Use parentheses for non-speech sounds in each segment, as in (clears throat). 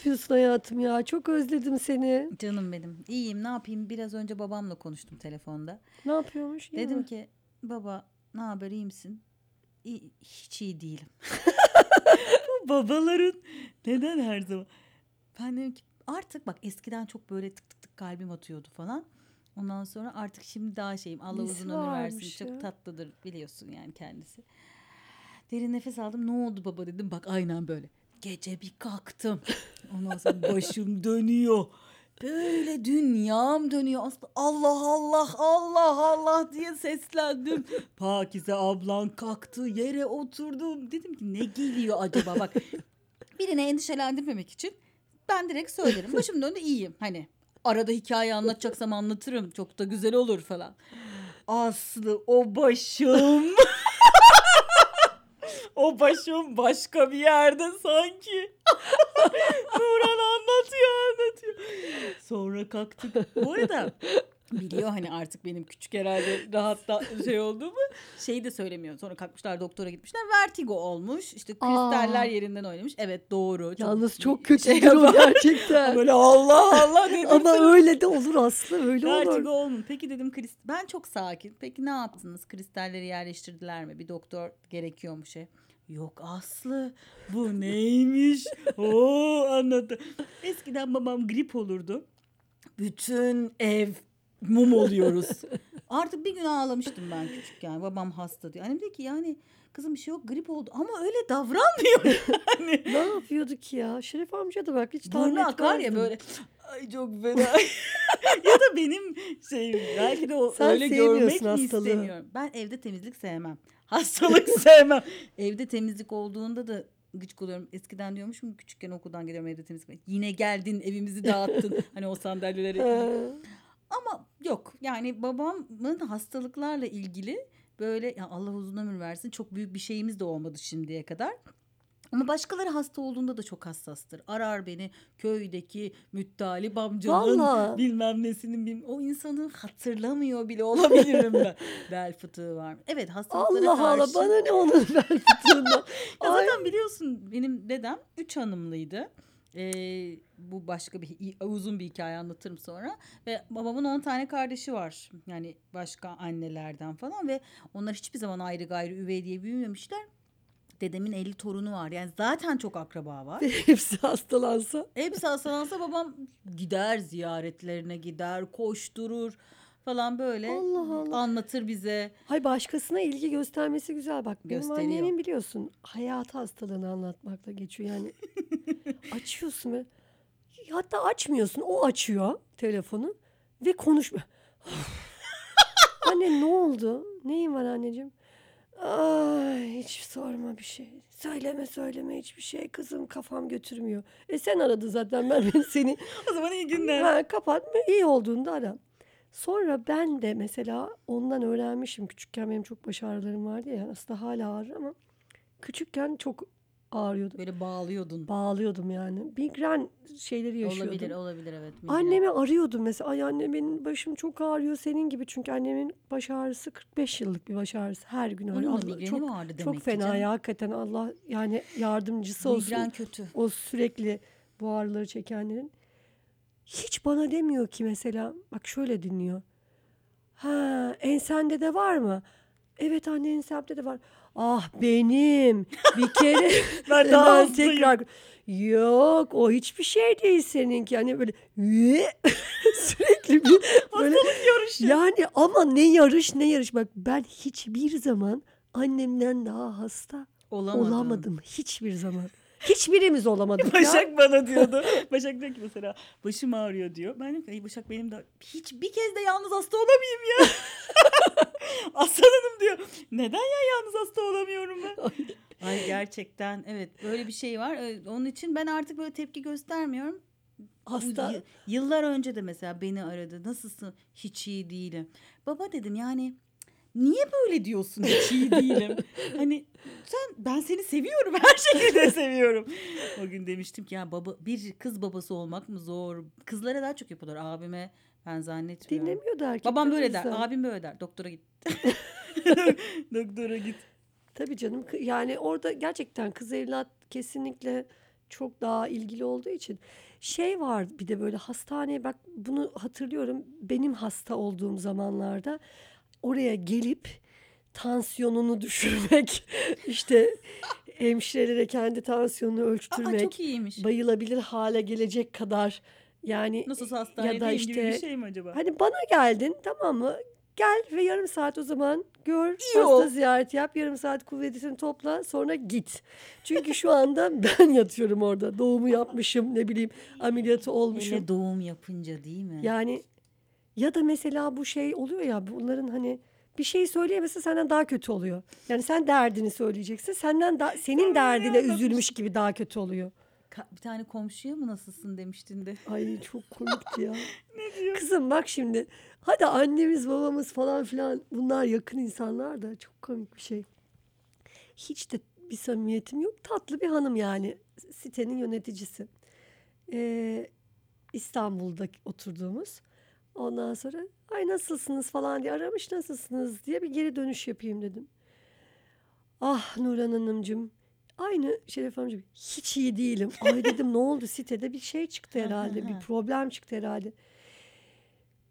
Yapıyorsun hayatım ya? Çok özledim seni. Canım benim. İyiyim ne yapayım? Biraz önce babamla konuştum telefonda. Ne yapıyormuş? İyi Dedim mi? ki baba ne haber iyi misin? İyi, hiç iyi değilim. (laughs) Bu babaların neden her zaman? Ben dedim ki artık bak eskiden çok böyle tık tık tık kalbim atıyordu falan. Ondan sonra artık şimdi daha şeyim. Allah Nesi uzun ömür versin. varmış Çok ya? tatlıdır biliyorsun yani kendisi. Derin nefes aldım. Ne oldu baba dedim. Bak aynen böyle. Gece bir kalktım. Ondan sonra başım dönüyor. Böyle dünyam dönüyor. Aslında Allah Allah Allah Allah diye seslendim. Pakize ablan kalktı yere oturdum. Dedim ki ne geliyor acaba bak. Birine endişelendirmemek için ben direkt söylerim. Başım döndü iyiyim. Hani arada hikaye anlatacaksam anlatırım. Çok da güzel olur falan. Aslı o başım. (laughs) o başım başka bir yerde sanki. (laughs) Nurhan anlatıyor anlatıyor. Sonra kalktık. Bu arada biliyor hani artık benim küçük herhalde rahatta şey olduğumu şeyi de söylemiyor. Sonra kalkmışlar doktora gitmişler. Vertigo olmuş. İşte kristaller Aa. yerinden oynamış. Evet doğru. Yalnız iyi çok kötü şey yapar. gerçekten. (laughs) Böyle Allah Allah dedim. Ama öyle de olur Aslı öyle Vertigo olur. olmuş. Peki dedim krist ben çok sakin. Peki ne yaptınız? Kristalleri yerleştirdiler mi? Bir doktor gerekiyormuş. E. Yok Aslı bu neymiş? (laughs) Oo anlattı. Eskiden babam grip olurdu. Bütün ev mum oluyoruz. (laughs) Artık bir gün ağlamıştım ben küçükken. Babam hasta diyor. Annem dedi ki yani kızım bir şey yok grip oldu ama öyle davranmıyor. (laughs) yani. Ne yapıyordu ki ya? Şerif amca da bak hiç tahmin Burnu akar ya böyle. Ay çok fena. ya da benim şey belki de o Sen öyle görmek mi istemiyorum. Ben evde temizlik sevmem. Hastalık (laughs) sevmem. Evde temizlik olduğunda da gıcık oluyorum. Eskiden diyormuşum küçükken okuldan geliyorum evde temizlik. Yine geldin evimizi dağıttın. (laughs) hani o sandalyeleri. Ama yok yani babamın hastalıklarla ilgili böyle ya Allah uzun ömür versin çok büyük bir şeyimiz de olmadı şimdiye kadar. Ama başkaları hasta olduğunda da çok hassastır. Arar beni köydeki müttalip amcanın Vallahi. bilmem nesinin bilmem. O insanı hatırlamıyor bile olabilirim ben. (laughs) Bel fıtığı var. Evet hastalıklara Allah Allah karşı. bana ne onun bel (laughs) fıtığından. Ya Ay. zaten biliyorsun benim dedem üç hanımlıydı. Ee, bu başka bir uzun bir hikaye anlatırım sonra. Ve babamın 10 tane kardeşi var. Yani başka annelerden falan ve onlar hiçbir zaman ayrı gayrı üvey diye büyümemişler. Dedemin 50 torunu var. Yani zaten çok akraba var. (laughs) Hepsi hastalansa. Hepsi hastalansa babam gider ziyaretlerine gider, koşturur falan böyle. Allah Allah. Anlatır bize. Hay başkasına ilgi göstermesi güzel. Bak benim Gösteriyor. annemin biliyorsun hayat hastalığını anlatmakla geçiyor. Yani (laughs) açıyorsun ve hatta açmıyorsun. O açıyor telefonu ve konuşma. (laughs) Anne ne oldu? Neyin var anneciğim? Ay hiç sorma bir şey. Söyleme söyleme hiçbir şey. Kızım kafam götürmüyor. E sen aradın zaten ben seni (laughs) O zaman iyi günler. Ha, kapatma iyi olduğunda ara. Sonra ben de mesela ondan öğrenmişim. Küçükken benim çok baş ağrılarım vardı ya. Aslında hala ağrır ama küçükken çok ağrıyordu. Böyle bağlıyordun. Bağlıyordum yani. Migren şeyleri yaşıyordum. Olabilir olabilir evet. migren. Annemi arıyordum mesela. Ay anne benim başım çok ağrıyor senin gibi. Çünkü annemin baş ağrısı 45 yıllık bir baş ağrısı. Her gün ağrıyor. Onun migreni çok, vardı demek çok fena ya hakikaten Allah yani yardımcısı olsun. Migren kötü. O sürekli bu ağrıları çekenlerin. Hiç bana demiyor ki mesela bak şöyle dinliyor. Ha ensende de var mı? Evet anne ensemde de var. Ah benim bir (laughs) kere Ben daha (laughs) hastayım. tekrar yok o hiçbir şey değil seninki hani böyle (laughs) sürekli bir böyle yarışı. yani ama ne yarış ne yarış bak ben hiçbir zaman annemden daha hasta Olamadım. olamadım hiçbir zaman. Hiçbirimiz olamadık ya. Başak bana diyordu. (laughs) Başak diyor ki mesela başım ağrıyor diyor. Ben dedim ki "Ay Başak benim de hiç bir kez de yalnız hasta olamayayım ya. (laughs) Aslanım diyor. Neden ya yalnız hasta olamıyorum ben? Ay gerçekten evet böyle bir şey var. Ee, Onun için ben artık böyle tepki göstermiyorum. Hasta y- yıllar önce de mesela beni aradı. Nasılsın? Hiç iyi değilim. Baba dedim yani niye böyle diyorsun hiç iyi değilim? (laughs) hani sen ben seni seviyorum her şekilde seviyorum. O gün demiştim ki ya baba bir kız babası olmak mı zor? Kızlara daha çok yapıyorlar abime ben zannetmiyorum. dinlemiyordu erkek. Babam böyle der, kızı. abim böyle der. Doktora git. (laughs) (laughs) Doktora git. Tabii canım yani orada gerçekten kız evlat kesinlikle çok daha ilgili olduğu için şey var bir de böyle hastaneye bak bunu hatırlıyorum benim hasta olduğum zamanlarda oraya gelip tansiyonunu (laughs) düşürmek işte hemşirelere kendi tansiyonunu Aa, ölçtürmek çok iyiymiş. bayılabilir hale gelecek kadar yani Nasıl ya hastanedeyim da gibi bir işte şey mi acaba? Hani bana geldin tamam mı? Gel ve yarım saat o zaman gör, İyi hasta ol. ziyaret yap, yarım saat kuvvetini topla, sonra git. Çünkü şu anda (laughs) ben yatıyorum orada. Doğumu yapmışım, ne bileyim ameliyatı olmuşum. Hele doğum yapınca değil mi? Yani ya da mesela bu şey oluyor ya bunların hani bir şey söyleyemezse senden daha kötü oluyor. Yani sen derdini söyleyeceksin. Senden da senin derdine üzülmüş gibi daha kötü oluyor. Ka- bir tane komşuya mı nasılsın demiştin de. Ay çok komikti ya. (laughs) Kızım bak şimdi. Hadi annemiz babamız falan filan bunlar yakın insanlar da çok komik bir şey. Hiç de bir samimiyetim yok. Tatlı bir hanım yani. Sitenin yöneticisi. Ee, İstanbul'da oturduğumuz. Ondan sonra ay nasılsınız falan diye aramış nasılsınız diye bir geri dönüş yapayım dedim. Ah Nurhan Hanımcığım aynı Şeref amcam hiç iyi değilim. Ay dedim ne oldu sitede bir şey çıktı (laughs) herhalde bir problem çıktı herhalde.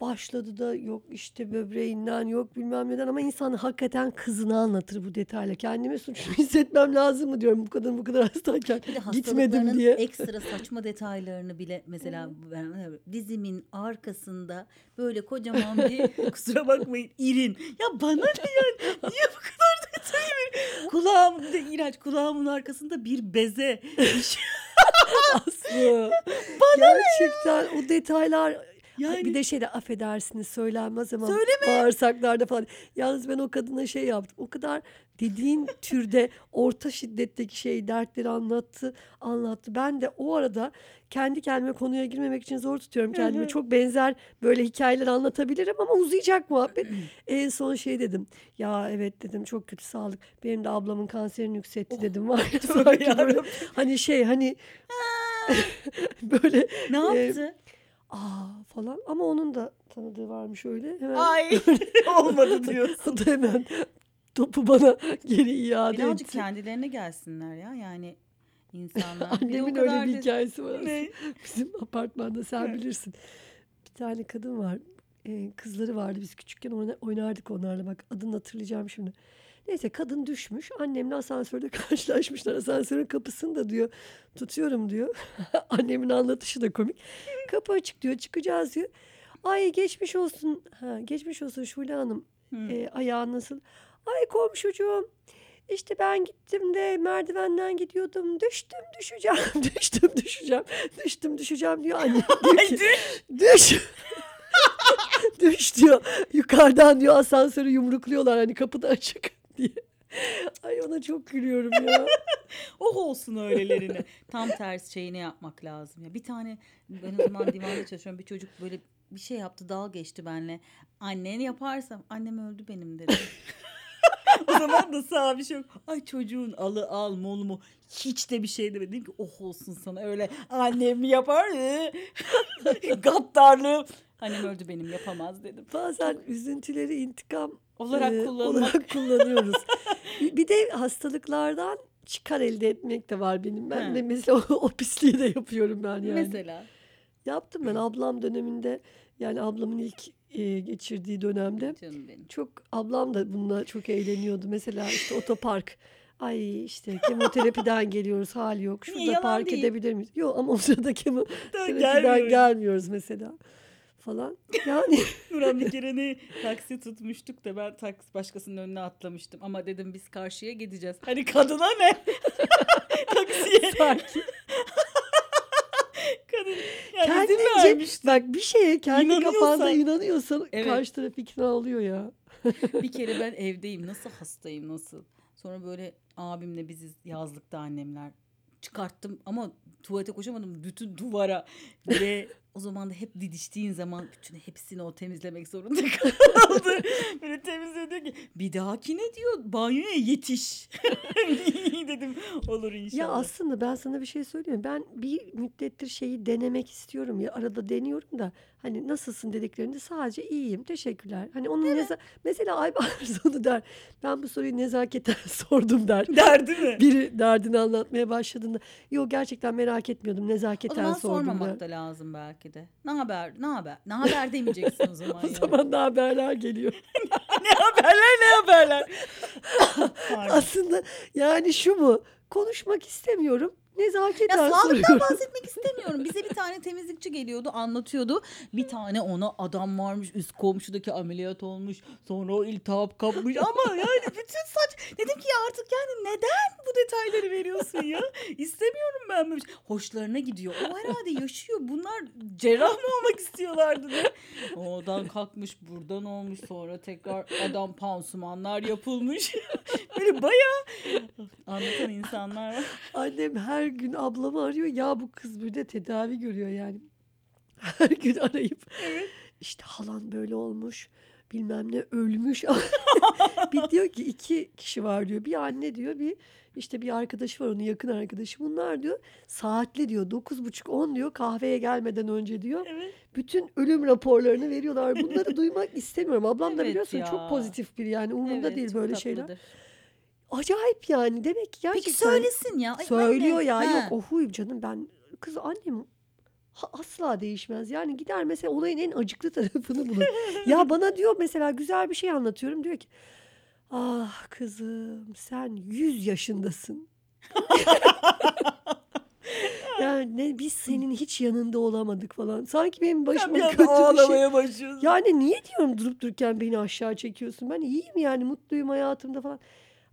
Başladı da yok işte böbreğinden yok bilmem neden ama insan hakikaten kızını anlatır bu detayla. Kendimi suçlu (laughs) hissetmem lazım mı diyorum bu kadın bu kadar hastayken Bir de gitmedim diye. ekstra saçma detaylarını bile mesela ben dizimin arkasında böyle kocaman bir (laughs) kusura bakmayın irin. Ya bana ne yani? Niye bu kadar detay? Kulağım de iğrenç kulağımın arkasında bir beze. (laughs) Aslı. Gerçekten o detaylar Yani bir de şeyde affedersiniz söylenmez ama Söyleme. bağırsaklarda falan. Yalnız ben o kadına şey yaptım. O kadar dediğin (laughs) türde orta şiddetteki şey dertleri anlattı anlattı. Ben de o arada kendi kendime konuya girmemek için zor tutuyorum kendimi. Çok benzer böyle hikayeler anlatabilirim ama uzayacak muhabbet. (clears throat) en son şey dedim. Ya evet dedim çok kötü sağlık. Benim de ablamın kanserini yükseltti dedim. Var ya sanki böyle hani şey hani (laughs) böyle ne e, yaptı? Aa falan ama onun da tanıdığı varmış öyle. Hemen Ay (laughs) (laughs) olmadı diyorsun. (laughs) da hemen topu bana geri iade Birazcık etti. kendilerine gelsinler ya yani insanlar. Bir Annemin öyle kadar bir hikayesi var. Ne? Bizim apartmanda sen bilirsin. Bir tane kadın var. Ee, kızları vardı. Biz küçükken oyna- oynardık onlarla. Bak adını hatırlayacağım şimdi. Neyse kadın düşmüş. Annemle asansörde (laughs) karşılaşmışlar. Asansörün kapısını da diyor tutuyorum diyor. (laughs) Annemin anlatışı da komik. Kapı açık diyor. Çıkacağız diyor. Ay geçmiş olsun. Ha, geçmiş olsun Şule Hanım. Hı. E, ayağın nasıl? Ay komşucuğum. İşte ben gittim de merdivenden gidiyordum. Düştüm düşeceğim. (laughs) düştüm düşeceğim. Düştüm düşeceğim diyor anne. Diyor ki, düş. düş. düş diyor. Yukarıdan diyor asansörü yumrukluyorlar hani kapıda açık diye. (laughs) Ay ona çok gülüyorum ya. (laughs) Oh olsun öylelerine. Tam ters şeyini yapmak lazım. ya. Bir tane ben o zaman divanda çalışıyorum. Bir çocuk böyle bir şey yaptı dal geçti benle. Annen yaparsam annem öldü benim dedi. (laughs) o zaman da sağ bir şey yok. Ay çocuğun alı al mol mu hiç de bir şey demedim Dedim ki oh olsun sana öyle annem yapar mı? Gaddarlığı. Annem öldü benim yapamaz dedim. Bazen üzüntüleri intikam Olarak e, olarak kullanıyoruz. (laughs) bir de hastalıklardan çıkar elde etmek de var benim. Ben He. de mesela o, o pisliği de yapıyorum ben yani. Mesela. Yaptım ben ablam döneminde yani ablamın ilk e, geçirdiği dönemde Canım benim. çok ablam da bununla çok eğleniyordu. Mesela işte otopark. Ay işte kemoterapiden (laughs) geliyoruz hal yok. Şurada yalan park değil. edebilir miyiz? Yok ama o sırada kemoterapiden gelmiyoruz mesela falan. Yani (laughs) Nurhan bir kere ne (laughs) taksi tutmuştuk da ben taksi başkasının önüne atlamıştım. Ama dedim biz karşıya gideceğiz. Hani kadına ne? (laughs) Taksiye. sanki Kadın yani kendince vermişti. bak bir şeye kendi kafanda inanıyorsan Evet. karşı taraf ikna oluyor ya. Bir kere ben evdeyim. Nasıl hastayım nasıl? Sonra böyle abimle biziz yazlıkta annemler. Çıkarttım ama tuvalete koşamadım. Bütün duvara ve O zaman da hep didiştiğin zaman bütün hepsini o temizlemek zorunda (laughs) kaldı. Böyle temizliyor diyor ki bir dahakine diyor banyoya yetiş. (laughs) Dedim olur inşallah. Ya aslında ben sana bir şey söyleyeyim. Ben bir müddettir şeyi denemek istiyorum ya arada deniyorum da hani nasılsın dediklerinde sadece iyiyim teşekkürler. Hani onun neza- mesela Aybars (laughs) onu der. Ben bu soruyu nezaketen sordum der. Derdi mi? Biri derdini anlatmaya başladığında yok gerçekten merak etmiyordum O nezaketen zaman sordum sormamak der. da lazım belki de. Ne haber? Ne haber? Ne haber demeyeceksin o (laughs) zaman. O zaman da haberler geliyor. (laughs) ne haberler ne haberler. Aslında yani şu mu? Konuşmak istemiyorum. Ya Nezaketen sağlıktan (laughs) bahsetmek istemiyorum. Bize bir tane temizlikçi geliyordu anlatıyordu. Bir tane ona adam varmış üst komşudaki ameliyat olmuş. Sonra o iltihap kapmış ama yani bütün saç. Dedim ki ya artık yani neden bu detayları veriyorsun ya? İstemiyorum ben böyle. bir şey. Hoşlarına gidiyor. O herhalde yaşıyor. Bunlar cerrah mı olmak istiyorlardı diye. Oradan kalkmış buradan olmuş sonra tekrar adam pansumanlar yapılmış. (laughs) böyle bayağı anlatan insanlar var. Annem her gün ablamı arıyor. Ya bu kız bir de tedavi görüyor yani. (laughs) Her gün arayıp işte halan böyle olmuş. Bilmem ne ölmüş. (laughs) bir diyor ki iki kişi var diyor. Bir anne diyor bir işte bir arkadaşı var onun yakın arkadaşı. Bunlar diyor saatli diyor dokuz buçuk on diyor kahveye gelmeden önce diyor. Evet. Bütün ölüm raporlarını veriyorlar. Bunları duymak (laughs) istemiyorum. Ablam da Evet biliyorsun ya. çok pozitif biri yani umurunda Evet, değil çok böyle tatlıdır. Acayip yani demek ki gerçekten. Peki söylesin ya. Ay Söylüyor anne. ya Ha. yok o huy canım ben kız annem ha- asla değişmez. Yani gider mesela olayın en acıklı (laughs) tarafını bulur. ya (laughs) bana diyor mesela güzel bir şey anlatıyorum diyor ki ah kızım sen 100 yaşındasın. (laughs) yani ne biz senin hiç yanında olamadık falan. Sanki benim başıma bir kötü anda bir şey. ağlamaya başlıyorsun. Yani niye diyorum durup dururken beni aşağı çekiyorsun? Ben iyiyim yani mutluyum hayatımda falan.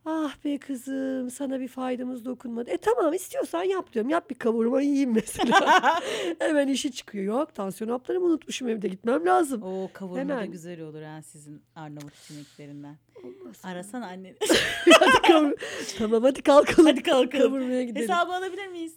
Ah be kızım sana bir faydamız dokunmadı. E tamam istiyorsan yap diyorum. Yap bir kavurma yiyeyim mesela. (laughs) Hemen işi çıkıyor. Yok tansiyon haplarımı unutmuşum evde gitmem lazım. O kavurma da Hemen. güzel olur ha sizin Arnavut yemeklerinden. Olmaz. Arasana anneni. (laughs) Hadi kavur- tamam hadi kalkalım. Hadi kalkalım. Kavurmaya gidelim. Hesabı alabilir miyiz?